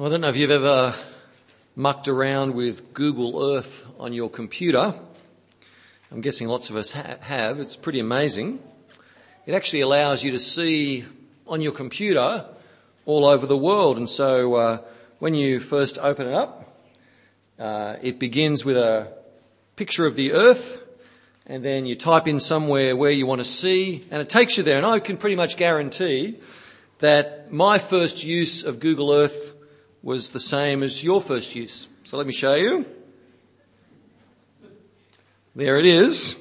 I don't know if you've ever mucked around with Google Earth on your computer. I'm guessing lots of us ha- have. It's pretty amazing. It actually allows you to see on your computer all over the world. And so uh, when you first open it up, uh, it begins with a picture of the Earth. And then you type in somewhere where you want to see, and it takes you there. And I can pretty much guarantee that my first use of Google Earth was the same as your first use. So let me show you. There it is.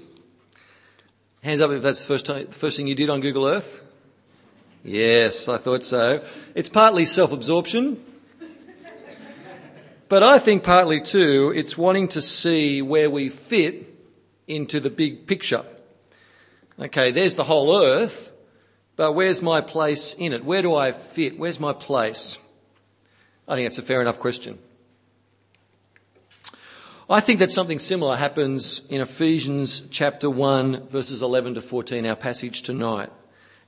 Hands up if that's the first, time, the first thing you did on Google Earth. Yes, I thought so. It's partly self absorption, but I think partly too, it's wanting to see where we fit into the big picture. Okay, there's the whole earth, but where's my place in it? Where do I fit? Where's my place? I think that's a fair enough question. I think that something similar happens in Ephesians chapter 1, verses 11 to 14, our passage tonight.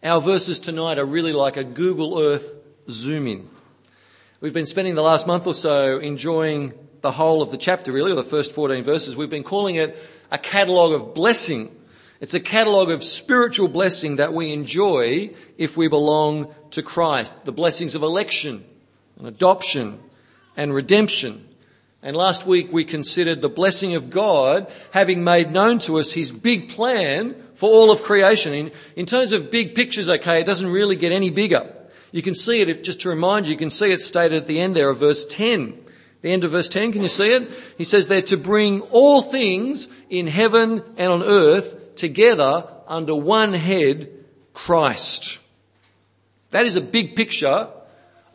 Our verses tonight are really like a Google Earth zoom in. We've been spending the last month or so enjoying the whole of the chapter, really, or the first 14 verses. We've been calling it a catalogue of blessing. It's a catalogue of spiritual blessing that we enjoy if we belong to Christ. The blessings of election, and adoption and redemption. And last week we considered the blessing of God having made known to us his big plan for all of creation. In, in terms of big pictures, okay, it doesn't really get any bigger. You can see it, just to remind you, you can see it stated at the end there of verse 10. The end of verse 10, can you see it? He says there to bring all things in heaven and on earth together under one head, Christ. That is a big picture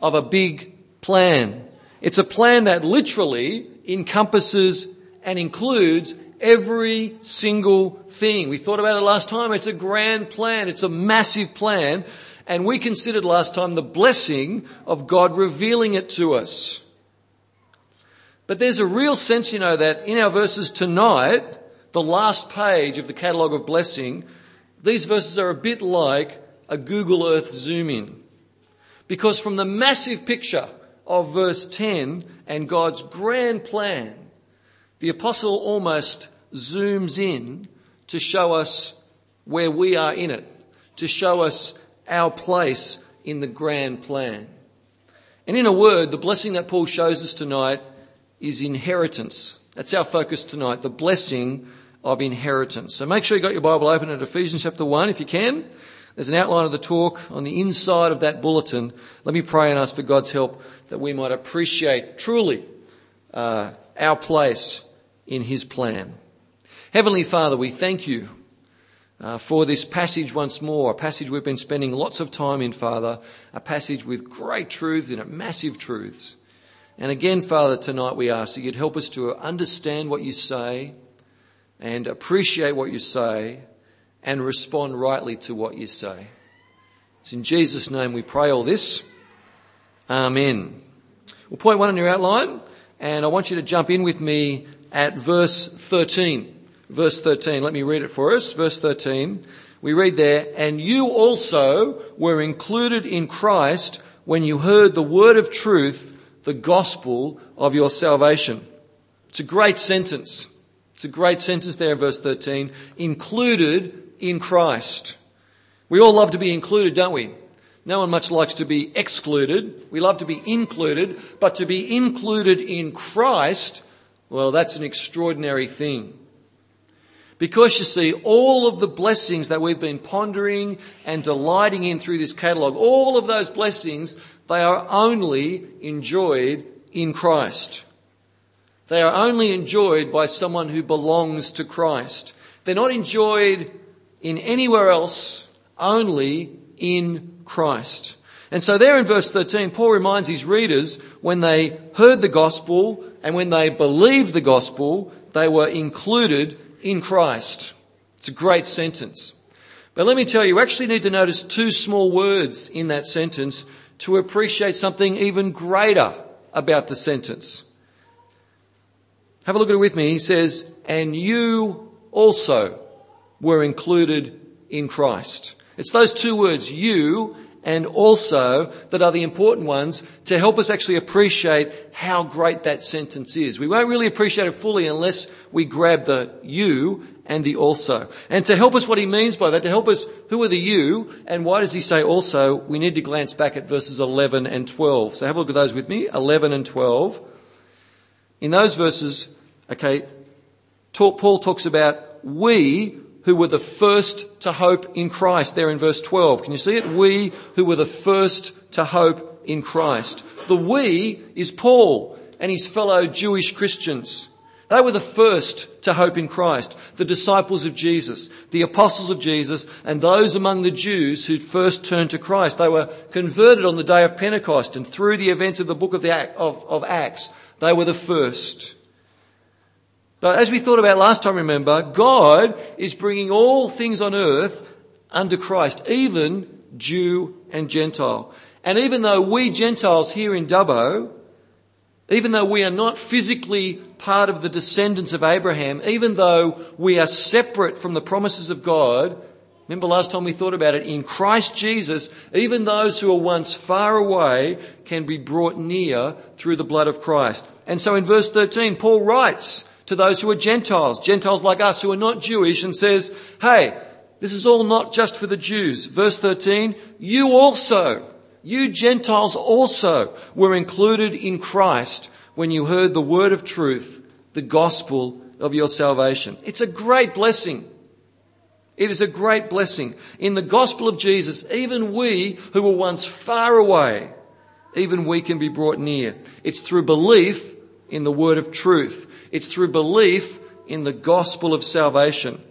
of a big plan. It's a plan that literally encompasses and includes every single thing. We thought about it last time. It's a grand plan. It's a massive plan. And we considered last time the blessing of God revealing it to us. But there's a real sense, you know, that in our verses tonight, the last page of the catalogue of blessing, these verses are a bit like a Google Earth zoom in. Because from the massive picture of verse 10 and God's grand plan, the apostle almost zooms in to show us where we are in it, to show us our place in the grand plan. And in a word, the blessing that Paul shows us tonight is inheritance. That's our focus tonight, the blessing of inheritance. So make sure you got your Bible open at Ephesians chapter 1 if you can. There's an outline of the talk on the inside of that bulletin. Let me pray and ask for God's help that we might appreciate truly uh, our place in His plan. Heavenly Father, we thank you uh, for this passage once more, a passage we've been spending lots of time in, Father, a passage with great truths it, massive truths. And again, Father, tonight we ask that you'd help us to understand what you say and appreciate what you say and respond rightly to what you say. It's in Jesus' name we pray all this. Amen. Well, point one in your outline, and I want you to jump in with me at verse 13. Verse 13, let me read it for us. Verse 13, we read there, And you also were included in Christ when you heard the word of truth, the gospel of your salvation. It's a great sentence. It's a great sentence there in verse 13. Included in Christ. We all love to be included, don't we? No one much likes to be excluded. We love to be included, but to be included in Christ, well, that's an extraordinary thing. Because you see, all of the blessings that we've been pondering and delighting in through this catalogue, all of those blessings, they are only enjoyed in Christ. They are only enjoyed by someone who belongs to Christ. They're not enjoyed in anywhere else, only in Christ. And so, there in verse 13, Paul reminds his readers when they heard the gospel and when they believed the gospel, they were included in Christ. It's a great sentence. But let me tell you, you actually need to notice two small words in that sentence to appreciate something even greater about the sentence. Have a look at it with me. He says, and you also were included in Christ. It's those two words, you and also that are the important ones to help us actually appreciate how great that sentence is. We won't really appreciate it fully unless we grab the you and the also. And to help us what he means by that, to help us who are the you and why does he say also, we need to glance back at verses 11 and 12. So have a look at those with me, 11 and 12. In those verses, okay, Paul talks about we who were the first to hope in Christ there in verse 12. Can you see it? We who were the first to hope in Christ. The we is Paul and his fellow Jewish Christians. They were the first to hope in Christ, the disciples of Jesus, the apostles of Jesus, and those among the Jews who first turned to Christ. They were converted on the day of Pentecost and through the events of the book of, the, of, of Acts, they were the first. But as we thought about last time, remember, God is bringing all things on earth under Christ, even Jew and Gentile. And even though we Gentiles here in Dubbo, even though we are not physically part of the descendants of Abraham, even though we are separate from the promises of God, remember last time we thought about it, in Christ Jesus, even those who are once far away can be brought near through the blood of Christ. And so in verse 13, Paul writes to those who are Gentiles, Gentiles like us who are not Jewish, and says, hey, this is all not just for the Jews. Verse 13, you also, you Gentiles also were included in Christ when you heard the word of truth, the gospel of your salvation. It's a great blessing. It is a great blessing. In the gospel of Jesus, even we who were once far away, even we can be brought near. It's through belief in the word of truth. It's through belief in the gospel of salvation.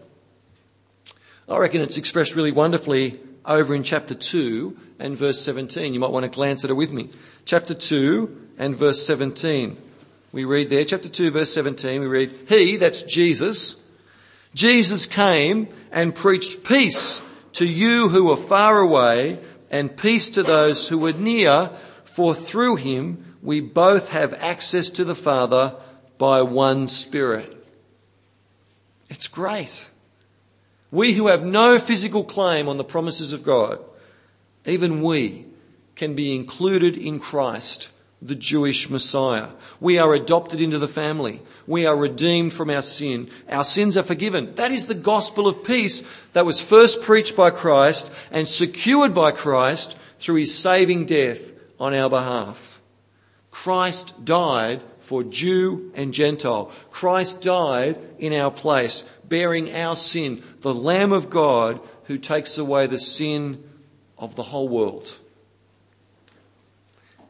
I reckon it's expressed really wonderfully over in chapter 2 and verse 17. You might want to glance at it with me. Chapter 2 and verse 17. We read there, chapter 2, verse 17, we read, He, that's Jesus, Jesus came and preached peace to you who were far away and peace to those who were near, for through him we both have access to the Father by one Spirit. It's great. We who have no physical claim on the promises of God, even we can be included in Christ, the Jewish Messiah. We are adopted into the family. We are redeemed from our sin. Our sins are forgiven. That is the gospel of peace that was first preached by Christ and secured by Christ through his saving death on our behalf. Christ died for Jew and Gentile. Christ died in our place bearing our sin, the Lamb of God who takes away the sin of the whole world.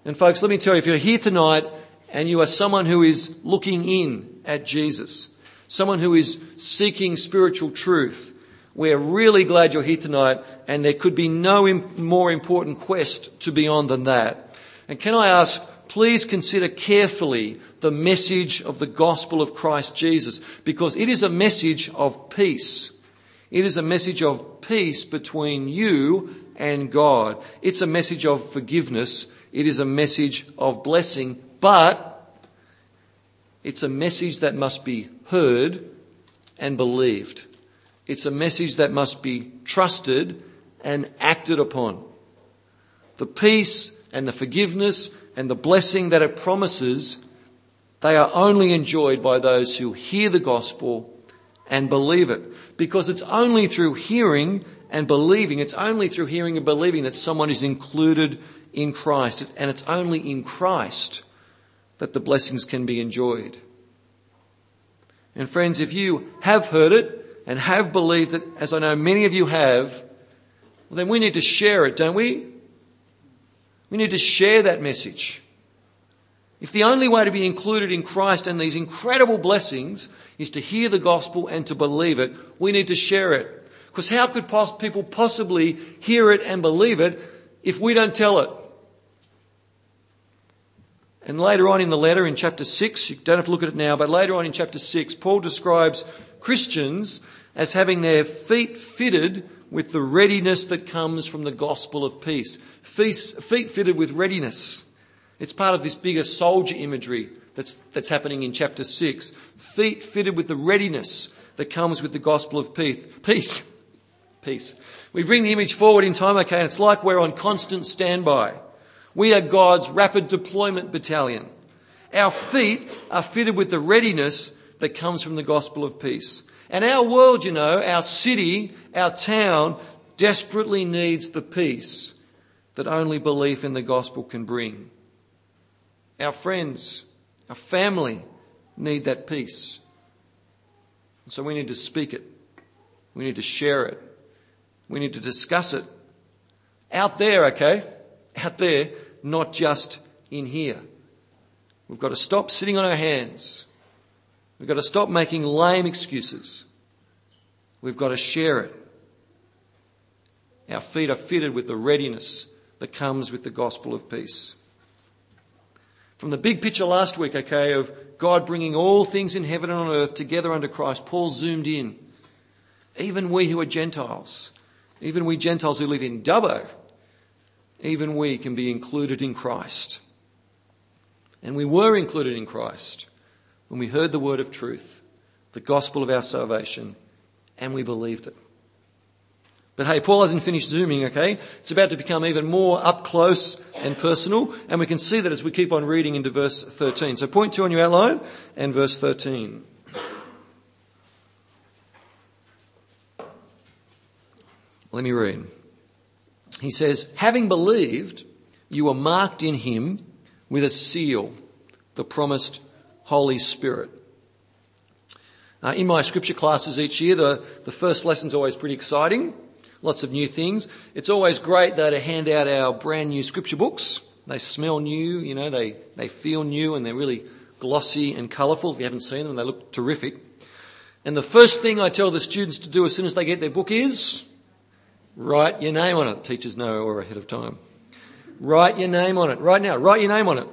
And folks, let me tell you, if you're here tonight and you are someone who is looking in at Jesus, someone who is seeking spiritual truth, we're really glad you're here tonight and there could be no more important quest to be on than that. And can I ask, please consider carefully the message of the gospel of Christ Jesus because it is a message of peace. It is a message of peace between you and God. It's a message of forgiveness. It is a message of blessing, but it's a message that must be heard and believed. It's a message that must be trusted and acted upon. The peace and the forgiveness and the blessing that it promises, they are only enjoyed by those who hear the gospel and believe it. Because it's only through hearing and believing, it's only through hearing and believing that someone is included in Christ. And it's only in Christ that the blessings can be enjoyed. And friends, if you have heard it and have believed it, as I know many of you have, well, then we need to share it, don't we? We need to share that message. If the only way to be included in Christ and these incredible blessings is to hear the gospel and to believe it, we need to share it. Because how could people possibly hear it and believe it if we don't tell it? And later on in the letter, in chapter 6, you don't have to look at it now, but later on in chapter 6, Paul describes Christians as having their feet fitted with the readiness that comes from the gospel of peace feet fitted with readiness. It's part of this bigger soldier imagery that's, that's happening in chapter 6. Feet fitted with the readiness that comes with the gospel of peace. Peace. Peace. We bring the image forward in time, okay, and it's like we're on constant standby. We are God's rapid deployment battalion. Our feet are fitted with the readiness that comes from the gospel of peace. And our world, you know, our city, our town, desperately needs the peace that only belief in the gospel can bring. Our friends, our family need that peace. So we need to speak it. We need to share it. We need to discuss it. Out there, okay? Out there, not just in here. We've got to stop sitting on our hands. We've got to stop making lame excuses. We've got to share it. Our feet are fitted with the readiness that comes with the gospel of peace. From the big picture last week, okay, of God bringing all things in heaven and on earth together under Christ, Paul zoomed in. Even we who are Gentiles, even we Gentiles who live in Dubbo, even we can be included in Christ. And we were included in Christ when we heard the word of truth, the gospel of our salvation, and we believed it. But hey, Paul hasn't finished zooming, okay? It's about to become even more up close and personal, and we can see that as we keep on reading into verse 13. So, point two on your outline and verse 13. Let me read. He says, Having believed, you were marked in him with a seal, the promised Holy Spirit. Uh, in my scripture classes each year, the, the first lesson's always pretty exciting lots of new things. It's always great though to hand out our brand new scripture books. They smell new, you know, they, they feel new and they're really glossy and colourful. If you haven't seen them, they look terrific. And the first thing I tell the students to do as soon as they get their book is write your name on it. Teachers know or ahead of time. Write your name on it. Right now, write your name on it.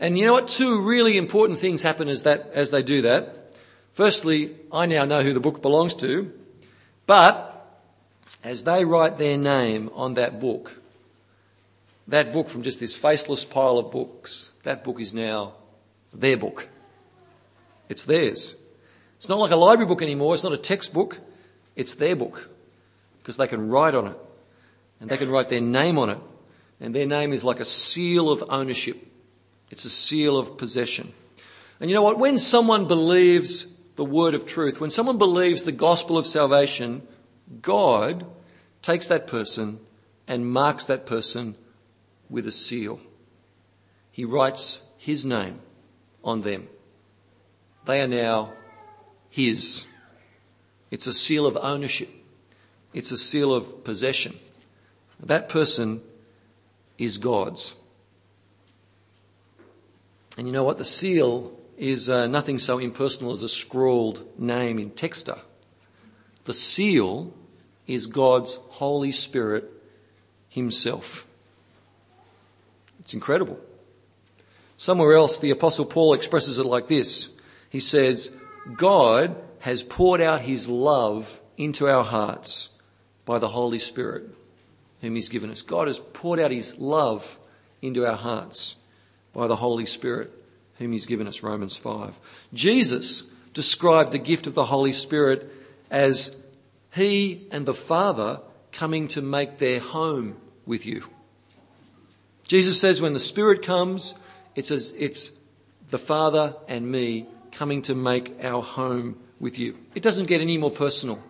And you know what? Two really important things happen as that, as they do that. Firstly, I now know who the book belongs to, but as they write their name on that book, that book from just this faceless pile of books, that book is now their book. It's theirs. It's not like a library book anymore, it's not a textbook, it's their book because they can write on it and they can write their name on it. And their name is like a seal of ownership, it's a seal of possession. And you know what? When someone believes the word of truth, when someone believes the gospel of salvation, God takes that person and marks that person with a seal. He writes his name on them. They are now his. It's a seal of ownership. It's a seal of possession. That person is God's. And you know what? The seal is uh, nothing so impersonal as a scrawled name in texter. The seal is God's Holy Spirit Himself. It's incredible. Somewhere else, the Apostle Paul expresses it like this He says, God has poured out His love into our hearts by the Holy Spirit whom He's given us. God has poured out His love into our hearts by the Holy Spirit whom He's given us. Romans 5. Jesus described the gift of the Holy Spirit as he and the Father coming to make their home with you. Jesus says when the Spirit comes, it's, as, it's the Father and me coming to make our home with you. It doesn't get any more personal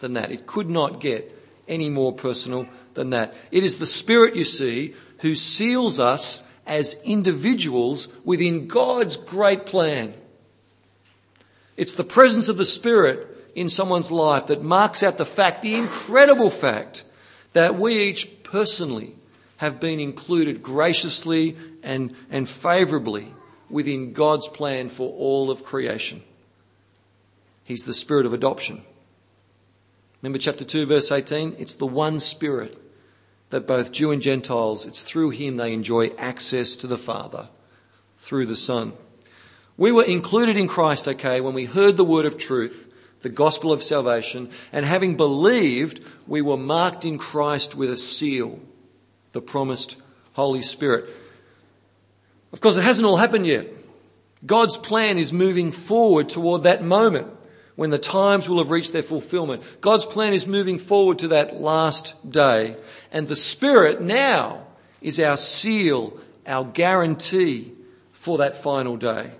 than that. It could not get any more personal than that. It is the Spirit, you see, who seals us as individuals within God's great plan. It's the presence of the Spirit in someone's life that marks out the fact, the incredible fact, that we each personally have been included graciously and, and favourably within God's plan for all of creation. He's the spirit of adoption. Remember chapter 2, verse 18? It's the one spirit that both Jew and Gentiles, it's through him they enjoy access to the Father, through the Son. We were included in Christ, okay, when we heard the word of truth the gospel of salvation, and having believed, we were marked in Christ with a seal, the promised Holy Spirit. Of course, it hasn't all happened yet. God's plan is moving forward toward that moment when the times will have reached their fulfillment. God's plan is moving forward to that last day. And the Spirit now is our seal, our guarantee for that final day.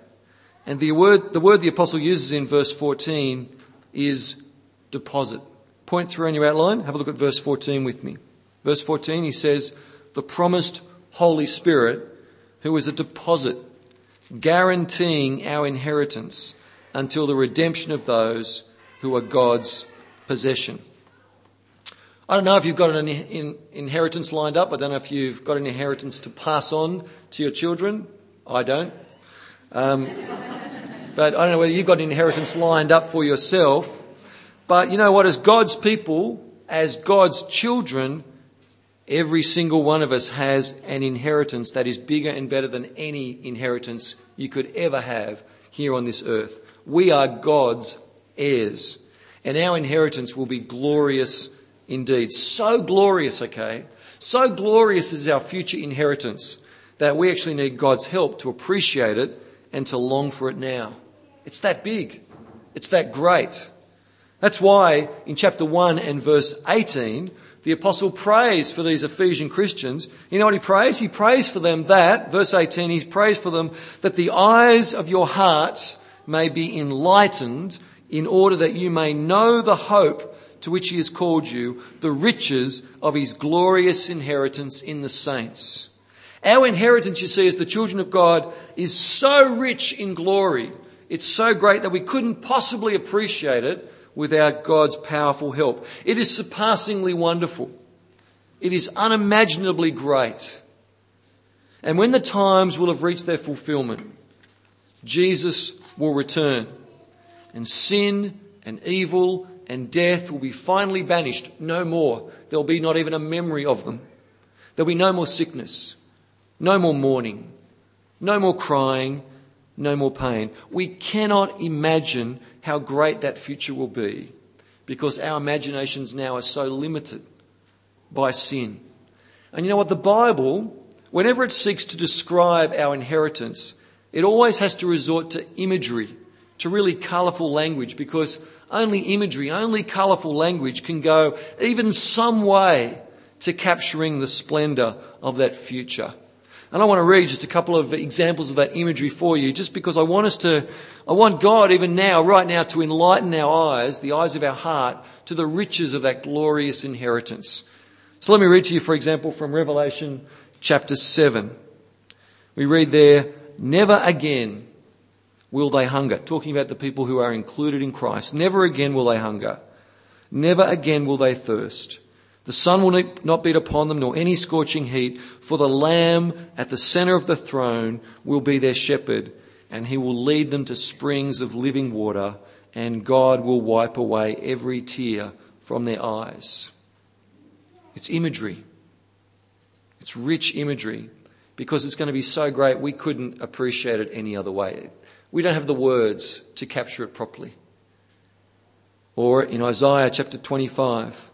And the word, the word the apostle uses in verse 14 is deposit. Point through on your outline. Have a look at verse 14 with me. Verse 14, he says, The promised Holy Spirit, who is a deposit, guaranteeing our inheritance until the redemption of those who are God's possession. I don't know if you've got an in, inheritance lined up. I don't know if you've got an inheritance to pass on to your children. I don't. Um, but I don't know whether you've got an inheritance lined up for yourself. But you know what? As God's people, as God's children, every single one of us has an inheritance that is bigger and better than any inheritance you could ever have here on this earth. We are God's heirs. And our inheritance will be glorious indeed. So glorious, okay? So glorious is our future inheritance that we actually need God's help to appreciate it and to long for it now. It's that big. It's that great. That's why in chapter 1 and verse 18, the apostle prays for these Ephesian Christians. You know what he prays? He prays for them that, verse 18, he prays for them that the eyes of your hearts may be enlightened in order that you may know the hope to which he has called you, the riches of his glorious inheritance in the saints. Our inheritance, you see, as the children of God, is so rich in glory. It's so great that we couldn't possibly appreciate it without God's powerful help. It is surpassingly wonderful. It is unimaginably great. And when the times will have reached their fulfillment, Jesus will return, and sin and evil and death will be finally banished. No more. There'll be not even a memory of them. There'll be no more sickness, no more mourning, no more crying, no more pain. We cannot imagine how great that future will be because our imaginations now are so limited by sin. And you know what? The Bible, whenever it seeks to describe our inheritance, it always has to resort to imagery, to really colourful language, because only imagery, only colourful language can go even some way to capturing the splendour of that future. And I want to read just a couple of examples of that imagery for you, just because I want us to, I want God even now, right now, to enlighten our eyes, the eyes of our heart, to the riches of that glorious inheritance. So let me read to you, for example, from Revelation chapter 7. We read there, Never again will they hunger. Talking about the people who are included in Christ. Never again will they hunger. Never again will they thirst. The sun will not beat upon them, nor any scorching heat, for the Lamb at the center of the throne will be their shepherd, and he will lead them to springs of living water, and God will wipe away every tear from their eyes. It's imagery. It's rich imagery because it's going to be so great we couldn't appreciate it any other way. We don't have the words to capture it properly. Or in Isaiah chapter 25,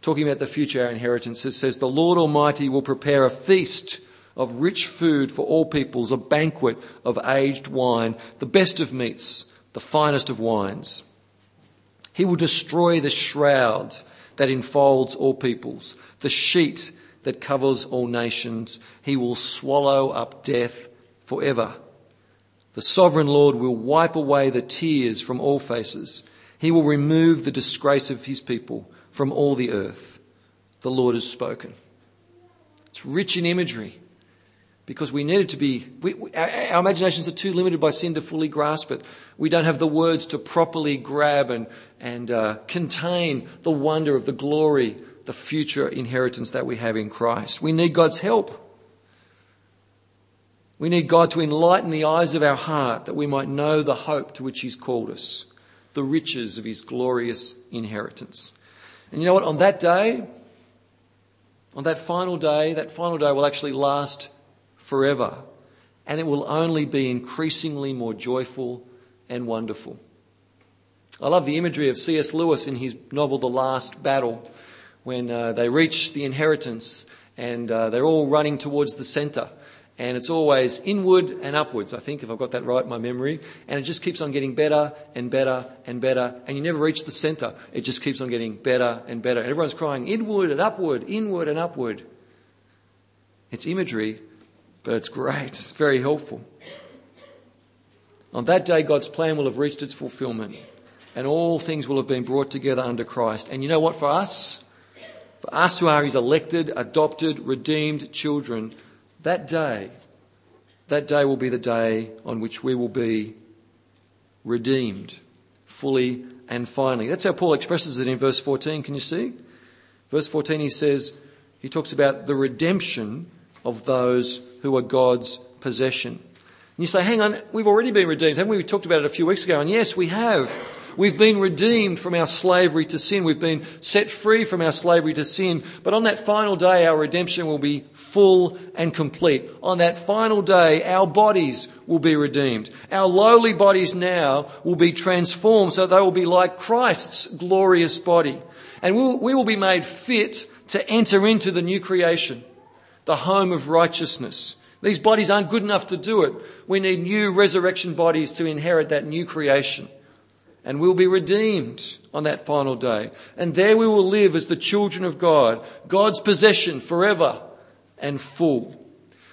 talking about the future, our inheritance, it says, The Lord Almighty will prepare a feast of rich food for all peoples, a banquet of aged wine, the best of meats, the finest of wines. He will destroy the shroud that enfolds all peoples, the sheet that covers all nations. He will swallow up death forever. The sovereign Lord will wipe away the tears from all faces. He will remove the disgrace of his people from all the earth. The Lord has spoken. It's rich in imagery because we need it to be, we, our, our, imaginations are too limited by sin to fully grasp it. We don't have the words to properly grab and, and uh, contain the wonder of the glory, the future inheritance that we have in Christ. We need God's help. We need God to enlighten the eyes of our heart that we might know the hope to which He's called us, the riches of His glorious inheritance. And you know what? On that day, on that final day, that final day will actually last forever. And it will only be increasingly more joyful and wonderful. I love the imagery of C.S. Lewis in his novel The Last Battle, when uh, they reach the inheritance and uh, they're all running towards the centre And it's always inward and upwards, I think, if I've got that right in my memory. And it just keeps on getting better and better and better. And you never reach the centre. It just keeps on getting better and better. And everyone's crying inward and upward, inward and upward. It's imagery, but it's great. It's very helpful. On that day, God's plan will have reached its fulfillment, and all things will have been brought together under Christ. And you know what, for us, for us who are his elected, adopted, redeemed children, that day, that day will be the day on which we will be redeemed fully and finally. That's how Paul expresses it in verse 14. Can you see? Verse 14, he says, he talks about the redemption of those who are God's possession. And you say, hang on, we've already been redeemed. Haven't we? We talked about it a few weeks ago. And yes, we have. We've been redeemed from our slavery to sin. We've been set free from our slavery to sin. But on that final day, our redemption will be full and complete. On that final day, our bodies will be redeemed. Our lowly bodies now will be transformed so they will be like Christ's glorious body. And we will be made fit to enter into the new creation, the home of righteousness. These bodies aren't good enough to do it. We need new resurrection bodies to inherit that new creation and we'll be redeemed on that final day. And there we will live as the children of God, God's possession forever and full.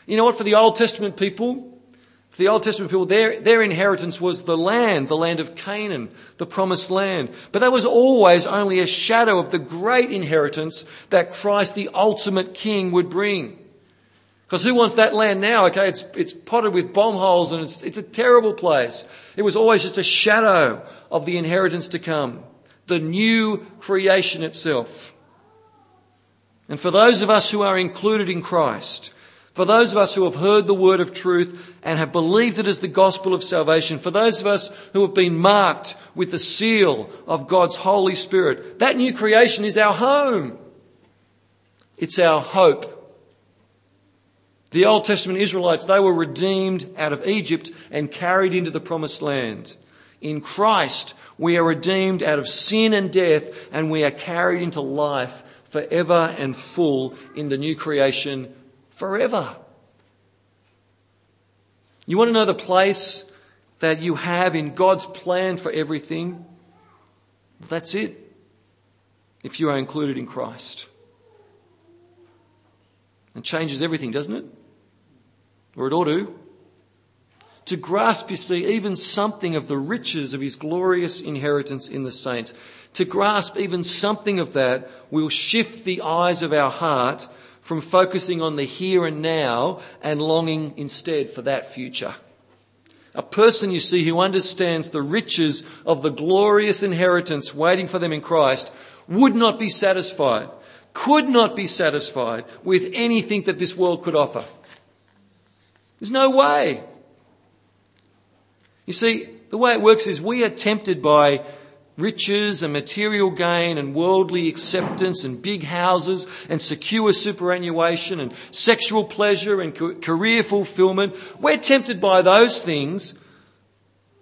You know what? For the Old Testament people, for the Old Testament people, their, their inheritance was the land, the land of Canaan, the promised land. But that was always only a shadow of the great inheritance that Christ, the ultimate King, would bring. Because who wants that land now? Okay, it's, it's potted with bomb holes and it's, it's a terrible place. It was always just a shadow of the inheritance to come, the new creation itself. And for those of us who are included in Christ, for those of us who have heard the word of truth and have believed it as the gospel of salvation, for those of us who have been marked with the seal of God's Holy Spirit, that new creation is our home. It's our hope. The Old Testament Israelites, they were redeemed out of Egypt and carried into the promised land. In Christ, we are redeemed out of sin and death, and we are carried into life forever and full in the new creation forever. You want to know the place that you have in God's plan for everything? That's it. If you are included in Christ. It changes everything, doesn't it? Or it ought to to grasp, you see, even something of the riches of his glorious inheritance in the saints. To grasp even something of that will shift the eyes of our heart from focusing on the here and now and longing instead for that future. A person, you see, who understands the riches of the glorious inheritance waiting for them in Christ would not be satisfied, could not be satisfied with anything that this world could offer. There's no way. You see, the way it works is we are tempted by riches and material gain and worldly acceptance and big houses and secure superannuation and sexual pleasure and career fulfillment. We're tempted by those things.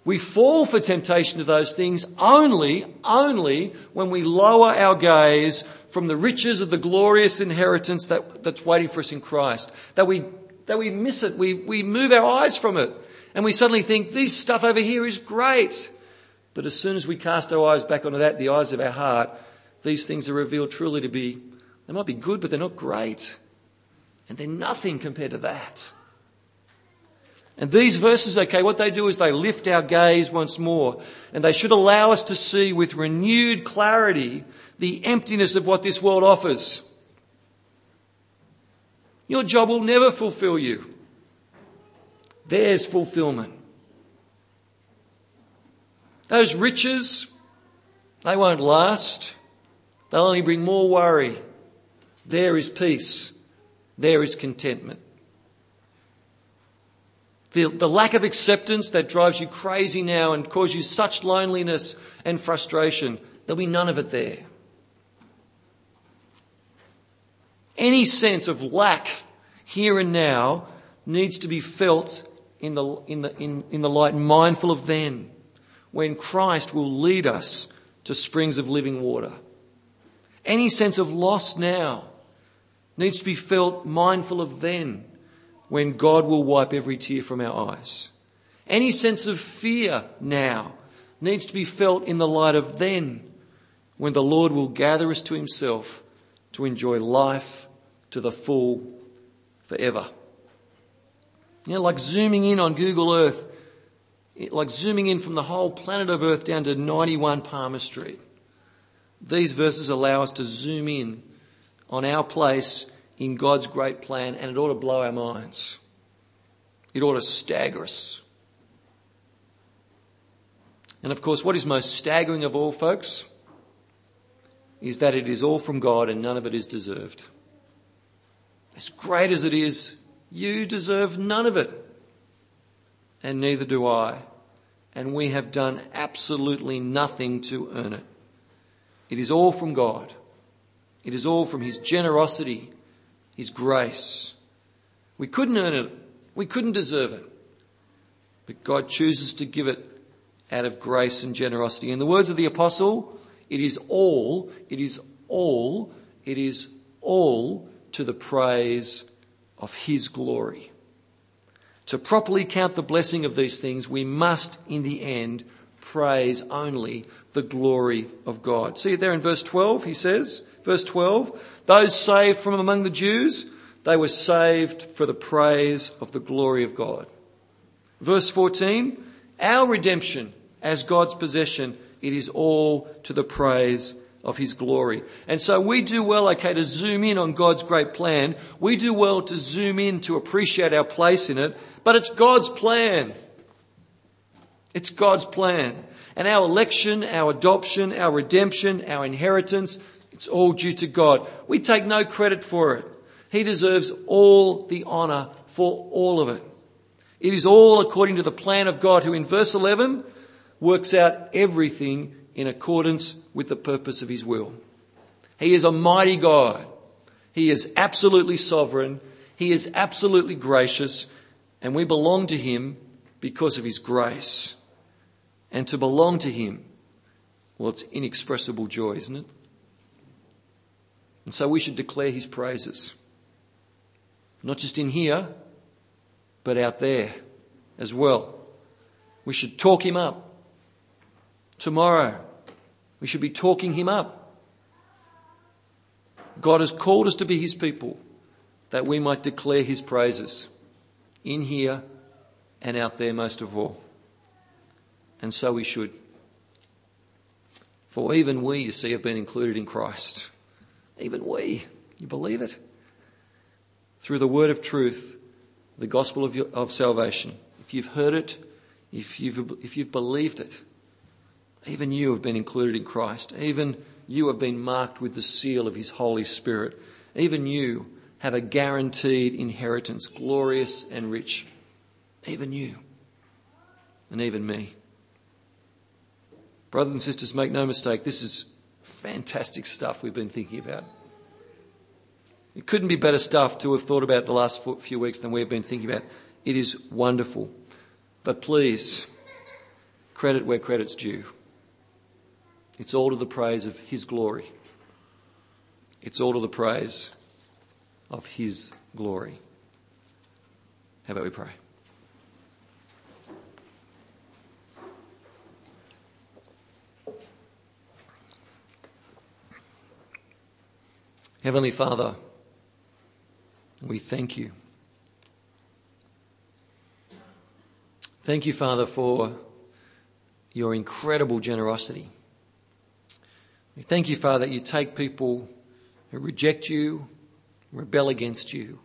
We fall for temptation to those things only, only when we lower our gaze from the riches of the glorious inheritance that, that's waiting for us in Christ. That we, that we miss it. We, we move our eyes from it. And we suddenly think, this stuff over here is great. But as soon as we cast our eyes back onto that, the eyes of our heart, these things are revealed truly to be, they might be good, but they're not great. And they're nothing compared to that. And these verses, okay, what they do is they lift our gaze once more. And they should allow us to see with renewed clarity the emptiness of what this world offers. Your job will never fulfill you. There's fulfillment. Those riches, they won't last. They'll only bring more worry. There is peace. There is contentment. The, the lack of acceptance that drives you crazy now and causes you such loneliness and frustration, there'll be none of it there. Any sense of lack here and now needs to be felt in the, in the, in, in the light mindful of then, when Christ will lead us to springs of living water. Any sense of loss now needs to be felt mindful of then, when God will wipe every tear from our eyes. Any sense of fear now needs to be felt in the light of then, when the Lord will gather us to himself to enjoy life to the full forever. You know, like zooming in on Google Earth, like zooming in from the whole planet of Earth down to 91 Palmer Street. These verses allow us to zoom in on our place in God's great plan, and it ought to blow our minds. It ought to stagger us. And of course, what is most staggering of all, folks, is that it is all from God and none of it is deserved. As great as it is, you deserve none of it. And neither do I. And we have done absolutely nothing to earn it. It is all from God. It is all from His generosity, His grace. We couldn't earn it. We couldn't deserve it. But God chooses to give it out of grace and generosity. In the words of the apostle, it is all, it is all, it is all to the praise of his glory. To properly count the blessing of these things, we must, in the end, praise only the glory of God. See it there in verse 12, he says, verse 12, those saved from among the Jews, they were saved for the praise of the glory of God. Verse 14, our redemption as God's possession, it is all to the praise of his glory. And so we do well, okay, to zoom in on God's great plan. We do well to zoom in to appreciate our place in it, but it's God's plan. It's God's plan. And our election, our adoption, our redemption, our inheritance, it's all due to God. We take no credit for it. He deserves all the honour for all of it. It is all according to the plan of God, who in verse 11 works out everything in accordance with the purpose of his will. He is a mighty God. He is absolutely sovereign. He is absolutely gracious. And we belong to him because of his grace. And to belong to him, well, it's inexpressible joy, isn't it? And so we should declare his praises. Not just in here, but out there as well. We should talk him up tomorrow. We should be talking him up. God has called us to be his people that we might declare his praises in here and out there most of all. And so we should. For even we, you see, have been included in Christ. Even we. You believe it? Through the word of truth, the gospel of, your, of salvation. If you've heard it, if you've, if you've believed it, even you have been included in Christ. Even you have been marked with the seal of His Holy Spirit. Even you have a guaranteed inheritance, glorious and rich. Even you. And even me. Brothers and sisters, make no mistake, this is fantastic stuff we've been thinking about. It couldn't be better stuff to have thought about the last few weeks than we've been thinking about. It is wonderful. But please, credit where credit's due. It's all to the praise of His glory. It's all to the praise of His glory. How about we pray? Heavenly Father, we thank you. Thank you, Father, for your incredible generosity. We thank you, Father, that you take people who reject you, rebel against you,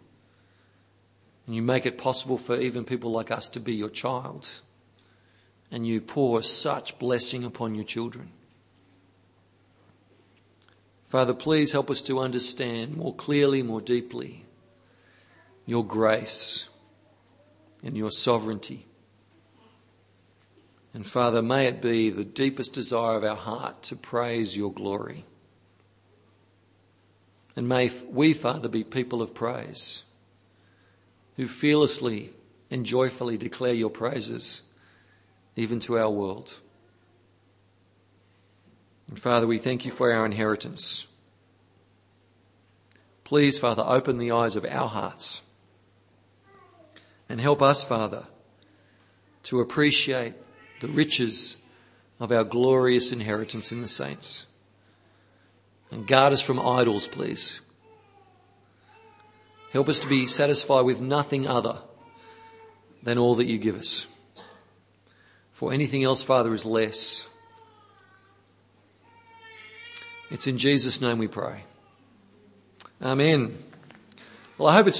and you make it possible for even people like us to be your child. And you pour such blessing upon your children. Father, please help us to understand more clearly, more deeply, your grace and your sovereignty. And Father, may it be the deepest desire of our heart to praise your glory. And may we, Father, be people of praise who fearlessly and joyfully declare your praises even to our world. And Father, we thank you for our inheritance. Please, Father, open the eyes of our hearts And help us, Father, to appreciate the riches of our glorious inheritance in the saints. And guard us from idols, please. Help us to be satisfied with nothing other than all that you give us. For anything else, Father, is less. It's in Jesus' name we pray. Amen. Well, I hope it's